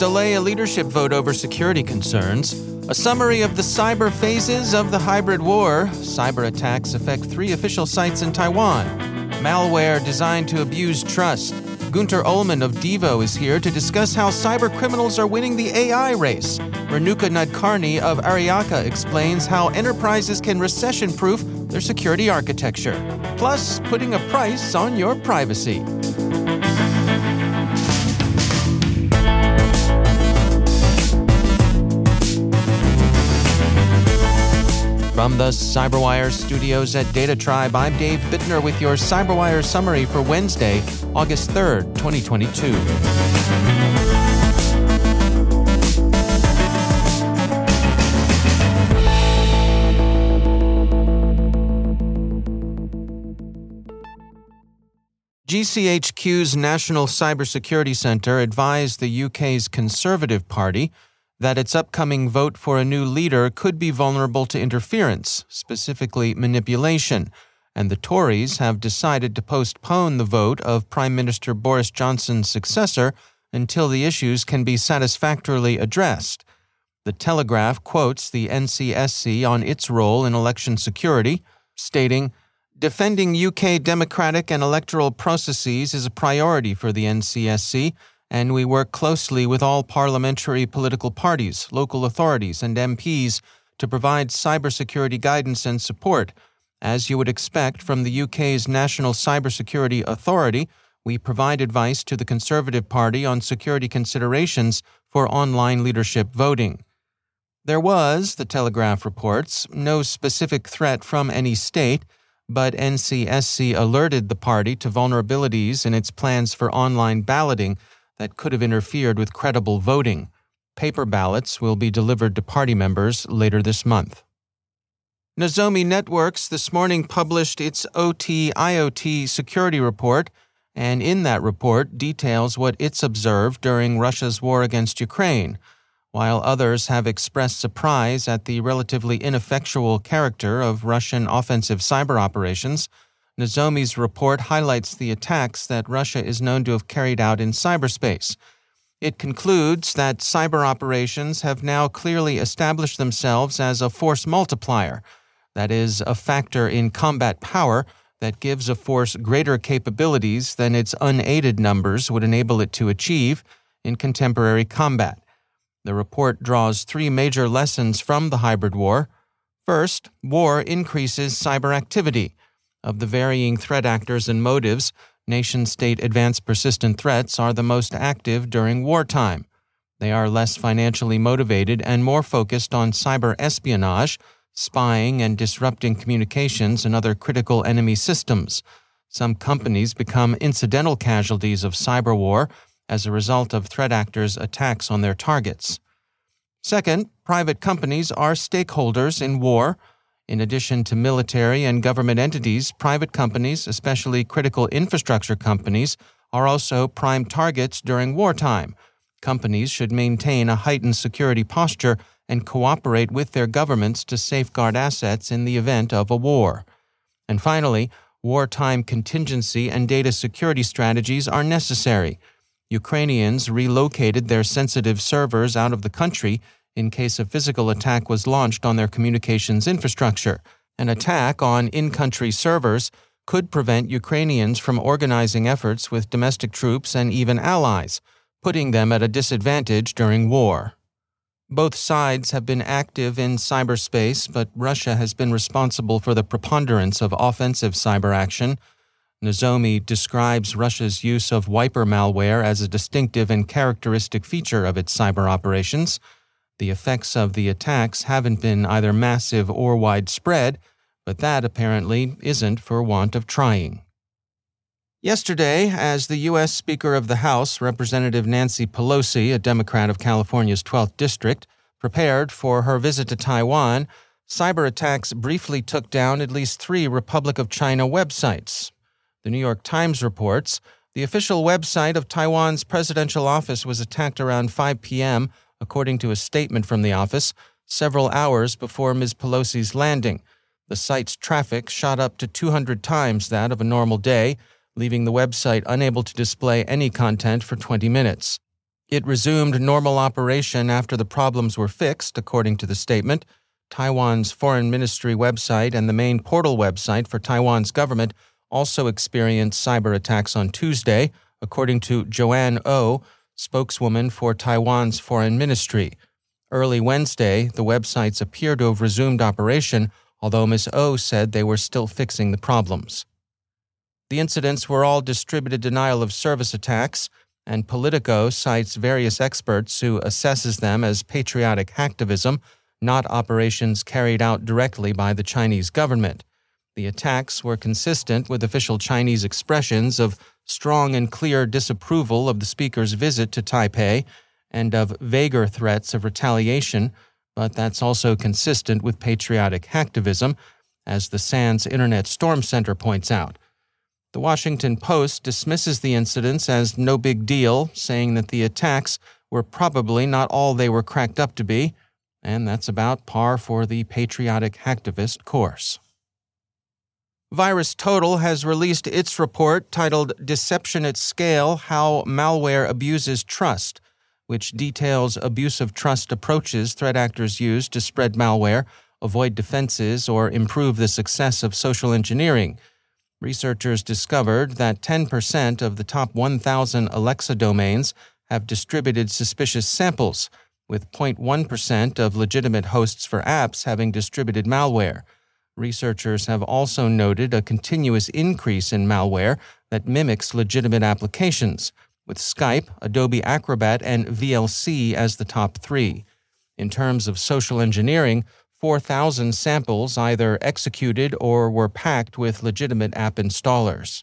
delay a leadership vote over security concerns. A summary of the cyber phases of the hybrid war. Cyber attacks affect three official sites in Taiwan. Malware designed to abuse trust. Gunter Ollmann of Devo is here to discuss how cyber criminals are winning the AI race. Renuka Nadkarni of Aryaka explains how enterprises can recession proof their security architecture. Plus, putting a price on your privacy. From the CyberWire studios at Data Tribe, I'm Dave Bittner with your CyberWire summary for Wednesday, August 3rd, 2022. GCHQ's National Cybersecurity Centre advised the UK's Conservative Party that its upcoming vote for a new leader could be vulnerable to interference, specifically manipulation, and the Tories have decided to postpone the vote of Prime Minister Boris Johnson's successor until the issues can be satisfactorily addressed. The Telegraph quotes the NCSC on its role in election security, stating, Defending UK democratic and electoral processes is a priority for the NCSC and we work closely with all parliamentary political parties, local authorities, and MPs to provide cybersecurity guidance and support. As you would expect from the UK's National Cybersecurity Authority, we provide advice to the Conservative Party on security considerations for online leadership voting. There was, the Telegraph reports, no specific threat from any state, but NCSC alerted the party to vulnerabilities in its plans for online balloting that could have interfered with credible voting. Paper ballots will be delivered to party members later this month. Nozomi Networks this morning published its OT IoT security report, and in that report details what it's observed during Russia's war against Ukraine, while others have expressed surprise at the relatively ineffectual character of Russian offensive cyber operations. Nozomi's report highlights the attacks that Russia is known to have carried out in cyberspace. It concludes that cyber operations have now clearly established themselves as a force multiplier, that is, a factor in combat power that gives a force greater capabilities than its unaided numbers would enable it to achieve in contemporary combat. The report draws three major lessons from the hybrid war. First, war increases cyber activity. Of the varying threat actors and motives, nation state advanced persistent threats are the most active during wartime. They are less financially motivated and more focused on cyber espionage, spying, and disrupting communications and other critical enemy systems. Some companies become incidental casualties of cyber war as a result of threat actors' attacks on their targets. Second, private companies are stakeholders in war in addition to military and government entities, private companies, especially critical infrastructure companies, are also prime targets during wartime. Companies should maintain a heightened security posture and cooperate with their governments to safeguard assets in the event of a war. And finally, wartime contingency and data security strategies are necessary. Ukrainians relocated their sensitive servers out of the country in case a physical attack was launched on their communications infrastructure. An attack on in country servers could prevent Ukrainians from organizing efforts with domestic troops and even allies, putting them at a disadvantage during war. Both sides have been active in cyberspace, but Russia has been responsible for the preponderance of offensive cyber action. Nozomi describes Russia's use of wiper malware as a distinctive and characteristic feature of its cyber operations. The effects of the attacks haven't been either massive or widespread, but that apparently isn't for want of trying. Yesterday, as the U.S. Speaker of the House, Representative Nancy Pelosi, a Democrat of California's 12th District, prepared for her visit to Taiwan, cyber attacks briefly took down at least three Republic of China websites. The New York Times reports the official website of Taiwan's presidential office was attacked around 5 p.m., according to a statement from the office, several hours before Ms. Pelosi's landing. The site's traffic shot up to 200 times that of a normal day leaving the website unable to display any content for 20 minutes. It resumed normal operation after the problems were fixed, according to the statement. Taiwan's foreign ministry website and the main portal website for Taiwan's government also experienced cyber attacks on Tuesday, according to Joanne Ou, spokeswoman for Taiwan's foreign ministry. Early Wednesday, the websites appear to have resumed operation, although Ms. Ou said they were still fixing the problems. The incidents were all distributed denial of service attacks, and Politico cites various experts who assesses them as patriotic hacktivism, not operations carried out directly by the Chinese government. The attacks were consistent with official Chinese expressions of strong and clear disapproval of the speaker's visit to Taipei and of vaguer threats of retaliation, but that's also consistent with patriotic hacktivism, as the SANS Internet Storm Center points out. The Washington Post dismisses the incidents as no big deal, saying that the attacks were probably not all they were cracked up to be, and that's about par for the patriotic hacktivist course. VirusTotal has released its report titled Deception at Scale How Malware Abuses Trust, which details abusive trust approaches threat actors use to spread malware, avoid defenses, or improve the success of social engineering. Researchers discovered that 10% of the top 1,000 Alexa domains have distributed suspicious samples, with 0.1% of legitimate hosts for apps having distributed malware. Researchers have also noted a continuous increase in malware that mimics legitimate applications, with Skype, Adobe Acrobat, and VLC as the top three. In terms of social engineering, 4,000 samples either executed or were packed with legitimate app installers.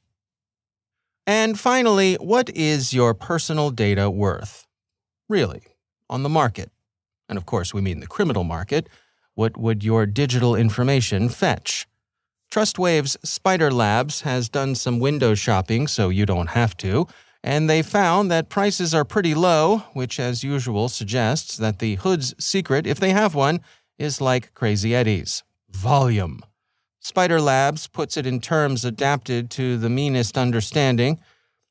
And finally, what is your personal data worth? Really, on the market. And of course, we mean the criminal market. What would your digital information fetch? TrustWave's Spider Labs has done some window shopping so you don't have to, and they found that prices are pretty low, which, as usual, suggests that the hood's secret, if they have one, is like Crazy Eddie's volume. Spider Labs puts it in terms adapted to the meanest understanding.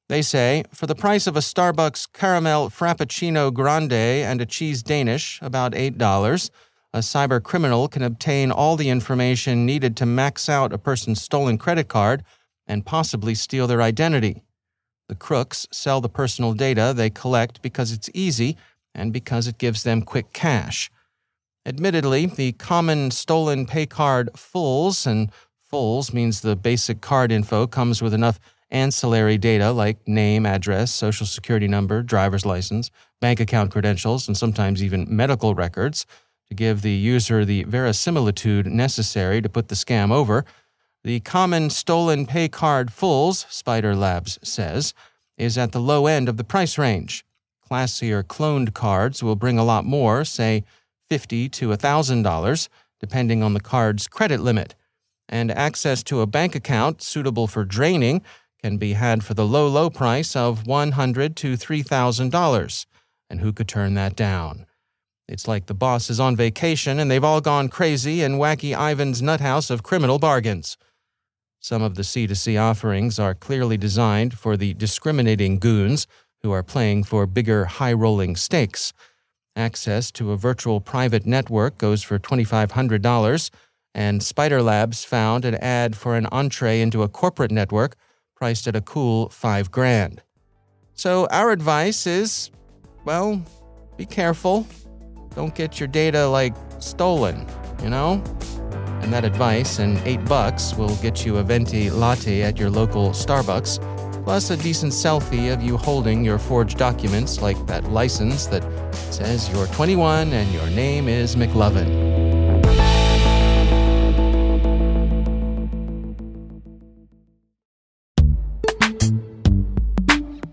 They say, for the price of a Starbucks caramel frappuccino grande and a cheese Danish, about $8, a cyber criminal can obtain all the information needed to max out a person's stolen credit card and possibly steal their identity. The crooks sell the personal data they collect because it's easy and because it gives them quick cash. Admittedly, the common stolen pay card fulls, and fulls means the basic card info comes with enough ancillary data like name, address, social security number, driver's license, bank account credentials, and sometimes even medical records to give the user the verisimilitude necessary to put the scam over. The common stolen pay card fulls, Spider Labs says, is at the low end of the price range. Classier cloned cards will bring a lot more, say 50 to $1,000, depending on the card's credit limit. And access to a bank account suitable for draining can be had for the low, low price of 100 to $3,000. and who could turn that down? It's like the boss is on vacation and they've all gone crazy in Wacky Ivan's nut house of criminal bargains. Some of the C2C offerings are clearly designed for the discriminating goons who are playing for bigger, high rolling stakes. Access to a virtual private network goes for $2,500, and Spider Labs found an ad for an entree into a corporate network priced at a cool 5 grand. So, our advice is well, be careful. Don't get your data like stolen, you know? And that advice and eight bucks will get you a venti latte at your local Starbucks, plus a decent selfie of you holding your forged documents like that license that says you're 21 and your name is McLovin.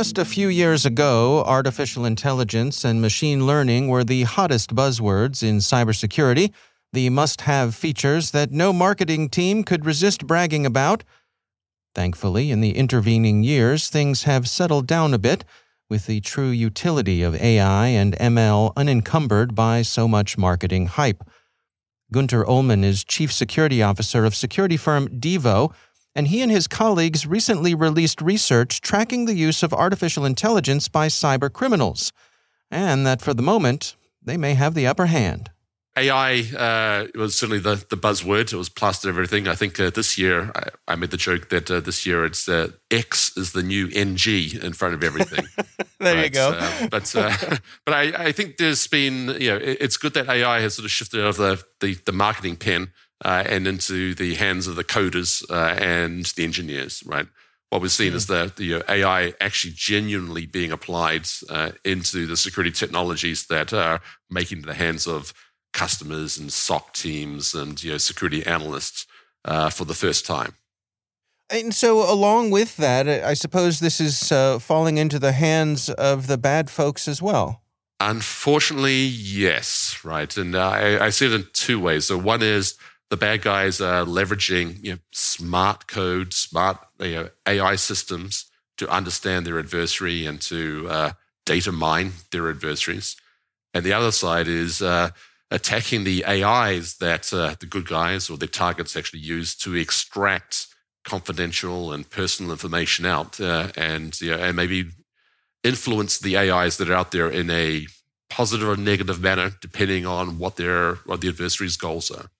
Just a few years ago, artificial intelligence and machine learning were the hottest buzzwords in cybersecurity, the must have features that no marketing team could resist bragging about. Thankfully, in the intervening years, things have settled down a bit, with the true utility of AI and ML unencumbered by so much marketing hype. Gunter Ollmann is Chief Security Officer of security firm Devo and he and his colleagues recently released research tracking the use of artificial intelligence by cyber criminals, and that for the moment, they may have the upper hand. AI uh, was certainly the, the buzzword. It was plastered everything. I think uh, this year, I, I, made the joke that uh, this year it's uh, X is the new NG in front of everything. there right? you go. Uh, but uh, but I, I, think there's been, you know, it, it's good that AI has sort of shifted out of the, the, the marketing pen uh, and into the hands of the coders uh, and the engineers, right? What we're seeing is that the AI actually genuinely being applied uh, into the security technologies that are making the hands of customers and SOC teams and you know security analysts uh, for the first time. And so, along with that, I suppose this is uh, falling into the hands of the bad folks as well. Unfortunately, yes, right. And uh, I, I see it in two ways. So, one is the bad guys are leveraging you know, smart code, smart you know, AI systems to understand their adversary and to uh, data mine their adversaries. And the other side is uh, attacking the AIs that uh, the good guys or their targets actually use to extract confidential and personal information out uh, and, you know, and maybe influence the AIs that are out there in a positive or negative manner, depending on what their what the adversary's goals are.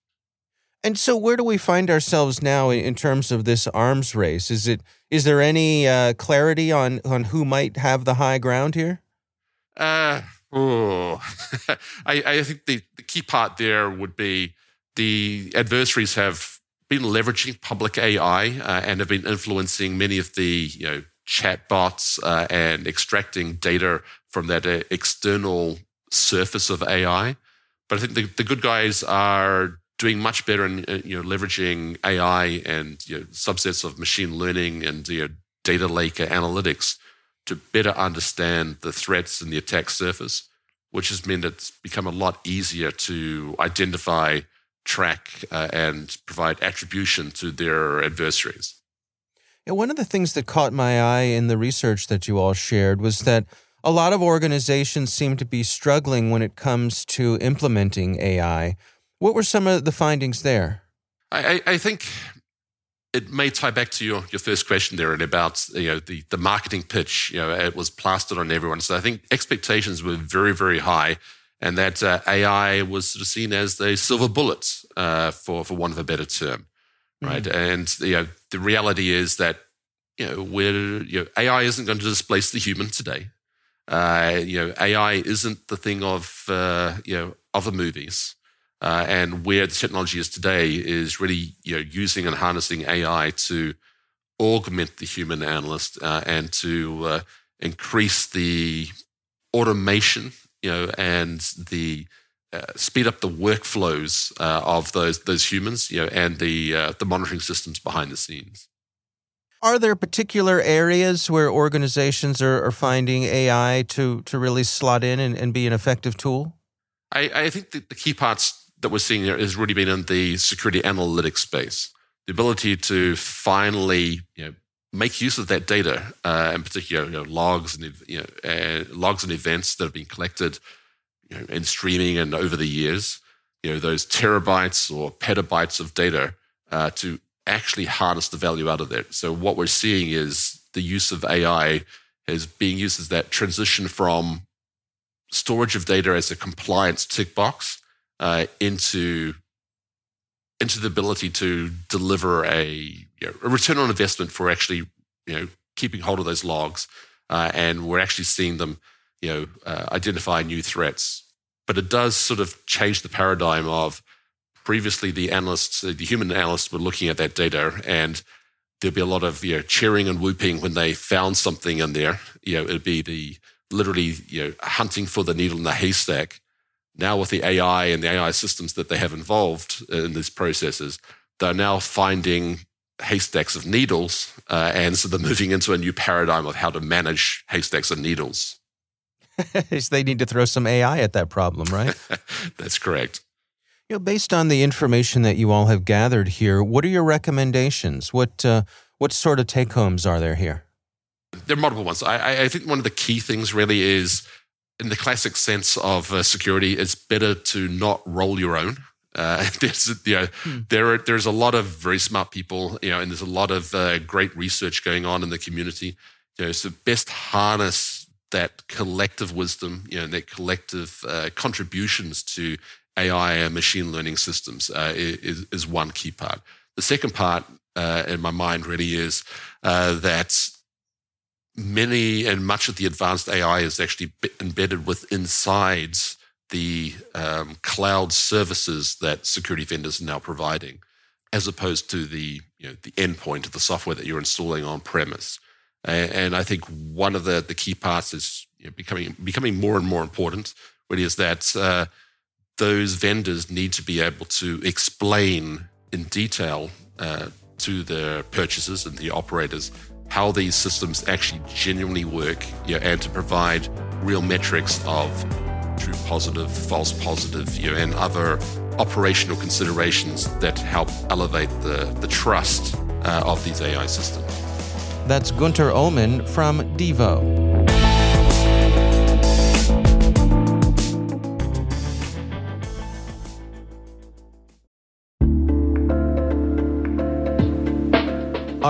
And so, where do we find ourselves now in terms of this arms race? Is it is there any uh, clarity on on who might have the high ground here? Uh, Oh, I, I, think the, the key part there would be the adversaries have been leveraging public AI uh, and have been influencing many of the you know chatbots uh, and extracting data from that uh, external surface of AI. But I think the, the good guys are doing much better in uh, you know leveraging AI and you know, subsets of machine learning and you know, data lake analytics to better understand the threats and the attack surface, which has meant it's become a lot easier to identify, track, uh, and provide attribution to their adversaries. Yeah, one of the things that caught my eye in the research that you all shared was that a lot of organizations seem to be struggling when it comes to implementing AI. What were some of the findings there? I, I think it may tie back to your, your first question there and about you know the, the marketing pitch. You know, it was plastered on everyone. So I think expectations were very, very high, and that uh, AI was sort of seen as the silver bullet, uh, for for want of a better term, right? Mm-hmm. And you know, the reality is that you know, we're, you know, AI isn't going to displace the human today. Uh, you know, AI isn't the thing of uh, you know other movies. Uh, and where the technology is today is really you know using and harnessing AI to augment the human analyst uh, and to uh, increase the automation, you know, and the uh, speed up the workflows uh, of those those humans, you know, and the uh, the monitoring systems behind the scenes. Are there particular areas where organizations are, are finding AI to to really slot in and, and be an effective tool? I, I think the, the key parts that we're seeing here has really been in the security analytics space. The ability to finally, you know, make use of that data, uh, in particular, you know, logs and you know, uh, logs and events that have been collected you know, in streaming and over the years. You know, those terabytes or petabytes of data uh, to actually harness the value out of that. So what we're seeing is the use of AI is being used as that transition from storage of data as a compliance tick box uh, into into the ability to deliver a, you know, a return on investment for actually you know keeping hold of those logs, uh, and we're actually seeing them you know uh, identify new threats. But it does sort of change the paradigm of previously the analysts, the human analysts, were looking at that data and there'd be a lot of you know cheering and whooping when they found something in there. You know, it'd be the literally you know hunting for the needle in the haystack. Now, with the AI and the AI systems that they have involved in these processes, they're now finding haystacks of needles. Uh, and so they're moving into a new paradigm of how to manage haystacks of needles. they need to throw some AI at that problem, right? That's correct. You know, based on the information that you all have gathered here, what are your recommendations? What uh, what sort of take homes are there here? There are multiple ones. I, I think one of the key things really is in the classic sense of uh, security, it's better to not roll your own. Uh, there's, you know, hmm. there are, there's a lot of very smart people, you know, and there's a lot of uh, great research going on in the community. You know, so best harness that collective wisdom, you know, that collective uh, contributions to AI and machine learning systems uh, is, is one key part. The second part uh, in my mind really is that many and much of the advanced AI is actually embedded with inside the um, cloud services that security vendors are now providing, as opposed to the you know, the endpoint of the software that you're installing on premise. And, and I think one of the, the key parts is you know, becoming becoming more and more important. Really, is that uh, those vendors need to be able to explain in detail uh, to their purchasers and the operators how these systems actually genuinely work you know, and to provide real metrics of true positive, false positive, you know, and other operational considerations that help elevate the, the trust uh, of these AI systems. That's Gunter Ollmann from Devo.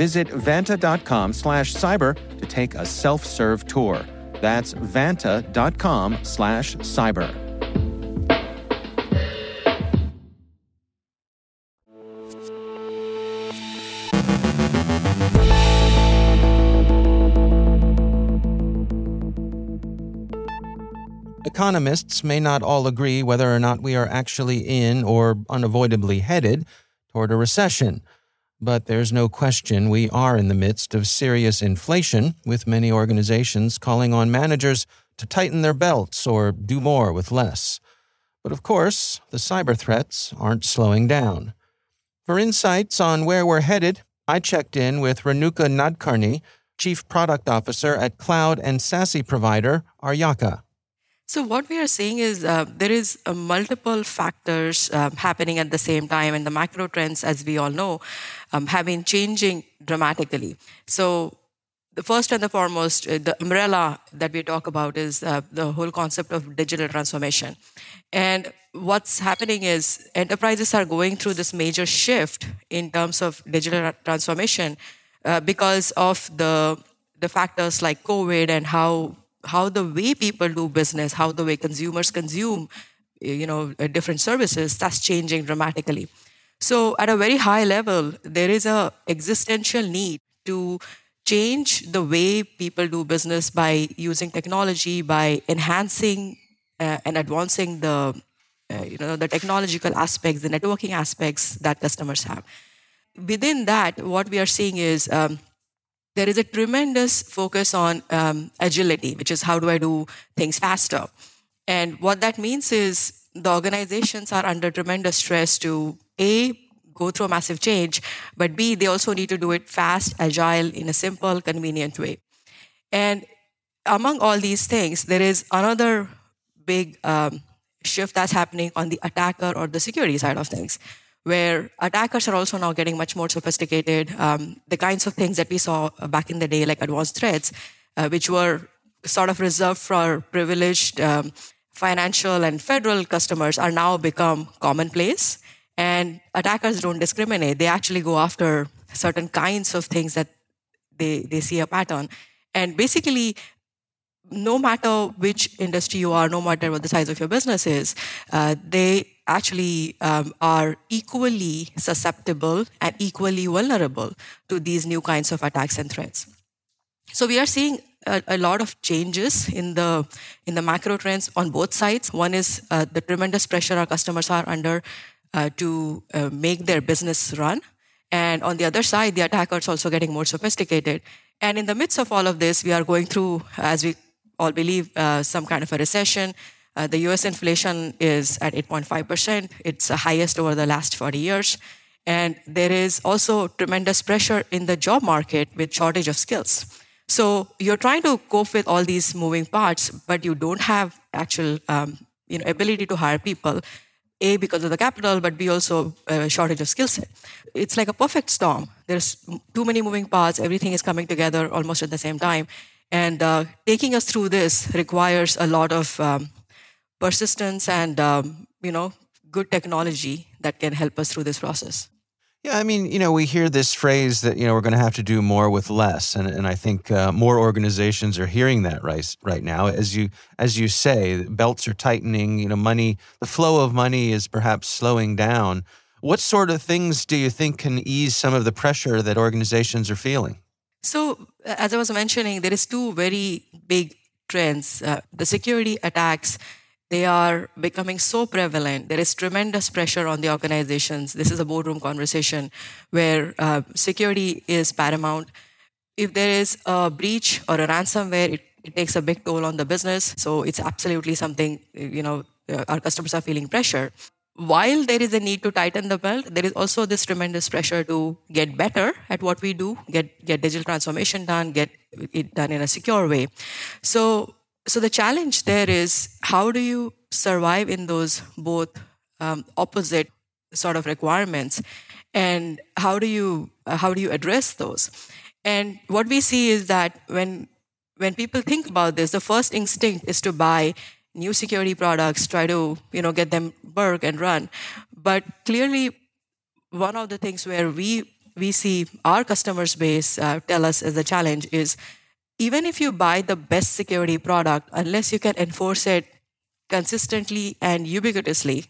Visit vanta.com slash cyber to take a self-serve tour. That's vanta.com slash cyber. Economists may not all agree whether or not we are actually in or unavoidably headed toward a recession. But there's no question we are in the midst of serious inflation, with many organizations calling on managers to tighten their belts or do more with less. But of course, the cyber threats aren't slowing down. For insights on where we're headed, I checked in with Renuka Nadkarni, Chief Product Officer at cloud and SASE provider Aryaka. So what we are seeing is uh, there is uh, multiple factors uh, happening at the same time, and the macro trends, as we all know, um, have been changing dramatically. So the first and the foremost, uh, the umbrella that we talk about is uh, the whole concept of digital transformation. And what's happening is enterprises are going through this major shift in terms of digital transformation uh, because of the the factors like COVID and how how the way people do business, how the way consumers consume, you know, uh, different services, that's changing dramatically. So at a very high level, there is a existential need to change the way people do business by using technology, by enhancing uh, and advancing the, uh, you know, the technological aspects, the networking aspects that customers have. Within that, what we are seeing is um, there is a tremendous focus on um, agility, which is how do I do things faster. And what that means is the organizations are under tremendous stress to A, go through a massive change, but B, they also need to do it fast, agile, in a simple, convenient way. And among all these things, there is another big um, shift that's happening on the attacker or the security side of things where attackers are also now getting much more sophisticated. Um, the kinds of things that we saw back in the day, like advanced threats, uh, which were sort of reserved for privileged um, financial and federal customers, are now become commonplace. And attackers don't discriminate; they actually go after certain kinds of things that they they see a pattern. And basically, no matter which industry you are, no matter what the size of your business is, uh, they actually um, are equally susceptible and equally vulnerable to these new kinds of attacks and threats. So we are seeing a, a lot of changes in the in the macro trends on both sides. One is uh, the tremendous pressure our customers are under uh, to uh, make their business run, and on the other side, the attackers also getting more sophisticated. And in the midst of all of this, we are going through, as we all believe uh, some kind of a recession. Uh, the US inflation is at 8.5%. It's the highest over the last 40 years. And there is also tremendous pressure in the job market with shortage of skills. So you're trying to cope with all these moving parts, but you don't have actual um, you know, ability to hire people. A, because of the capital, but B, also a shortage of skill set. It's like a perfect storm. There's too many moving parts. Everything is coming together almost at the same time. And uh, taking us through this requires a lot of um, persistence and um, you know good technology that can help us through this process. Yeah, I mean, you know, we hear this phrase that you know we're going to have to do more with less, and and I think uh, more organizations are hearing that right right now. As you as you say, belts are tightening. You know, money, the flow of money is perhaps slowing down. What sort of things do you think can ease some of the pressure that organizations are feeling? So, as I was mentioning, there is two very big trends: uh, the security attacks. They are becoming so prevalent. There is tremendous pressure on the organizations. This is a boardroom conversation where uh, security is paramount. If there is a breach or a ransomware, it, it takes a big toll on the business. So it's absolutely something you know uh, our customers are feeling pressure while there is a need to tighten the belt, there is also this tremendous pressure to get better at what we do, get get digital transformation done, get it done in a secure way. So, so the challenge there is how do you survive in those both um, opposite sort of requirements, and how do you uh, how do you address those? And what we see is that when when people think about this, the first instinct is to buy new security products, try to you know get them work and run. But clearly, one of the things where we we see our customers base uh, tell us as a challenge is even if you buy the best security product, unless you can enforce it consistently and ubiquitously,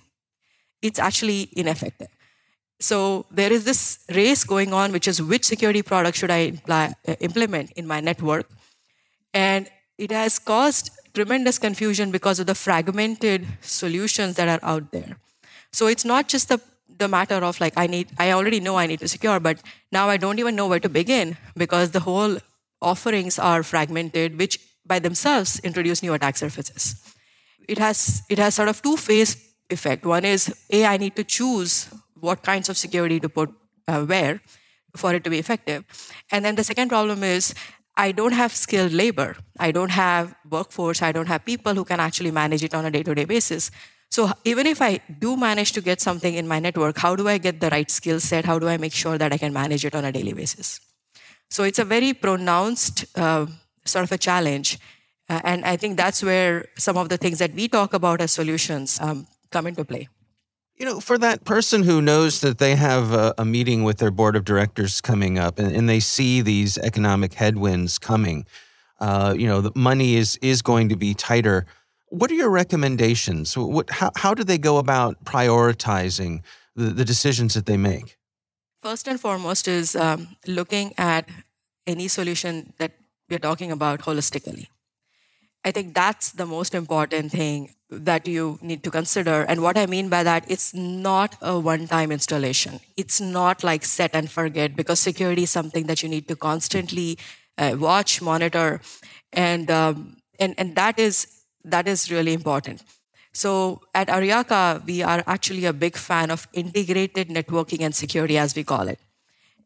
it's actually ineffective. So there is this race going on, which is which security product should I uh, implement in my network? And it has caused tremendous confusion because of the fragmented solutions that are out there. So it's not just the, the matter of like, I need, I already know I need to secure, but now I don't even know where to begin because the whole offerings are fragmented, which by themselves introduce new attack surfaces. It has, it has sort of two phase effect. One is, A, I need to choose what kinds of security to put uh, where for it to be effective. And then the second problem is I don't have skilled labor. I don't have workforce. I don't have people who can actually manage it on a day to day basis. So even if I do manage to get something in my network, how do I get the right skill set? How do I make sure that I can manage it on a daily basis? So it's a very pronounced uh, sort of a challenge. Uh, and I think that's where some of the things that we talk about as solutions um, come into play. You know, for that person who knows that they have a, a meeting with their board of directors coming up and, and they see these economic headwinds coming, uh, you know, the money is is going to be tighter. What are your recommendations? What, how, how do they go about prioritizing the, the decisions that they make? First and foremost is um, looking at any solution that we're talking about holistically. I think that's the most important thing that you need to consider. And what I mean by that, it's not a one time installation. It's not like set and forget because security is something that you need to constantly uh, watch, monitor, and, um, and, and that, is, that is really important. So at Aryaka, we are actually a big fan of integrated networking and security, as we call it.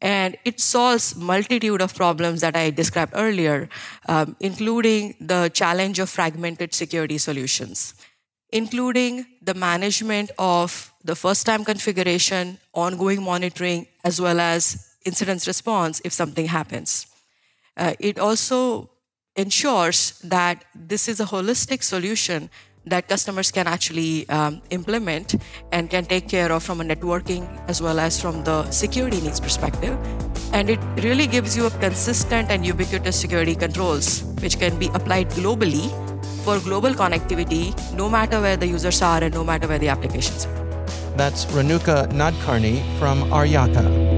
And it solves multitude of problems that i described earlier um, including the challenge of fragmented security solutions including the management of the first time configuration ongoing monitoring as well as incident response if something happens. Uh, it also ensures that this is a holistic solution that customers can actually um, implement and can take care of from a networking as well as from the security needs perspective. And it really gives you a consistent and ubiquitous security controls, which can be applied globally for global connectivity, no matter where the users are and no matter where the applications are. That's Renuka Nadkarni from Aryaka.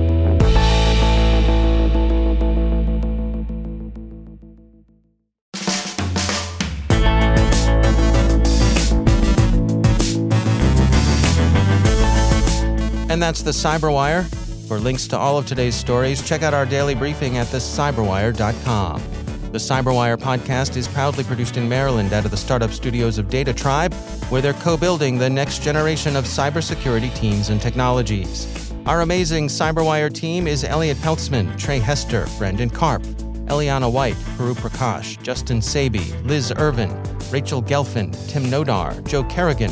And that's the Cyberwire. For links to all of today's stories, check out our daily briefing at thecyberwire.com. The Cyberwire podcast is proudly produced in Maryland out of the startup studios of Data Tribe, where they're co building the next generation of cybersecurity teams and technologies. Our amazing Cyberwire team is Elliott Peltzman, Tre Hester, Brandon Karpf, Eliana White, Puru Prakash, Justin Sabie, Liz Irvin, Rachel Gelfand, Tim Nodar, Joe Carrigan,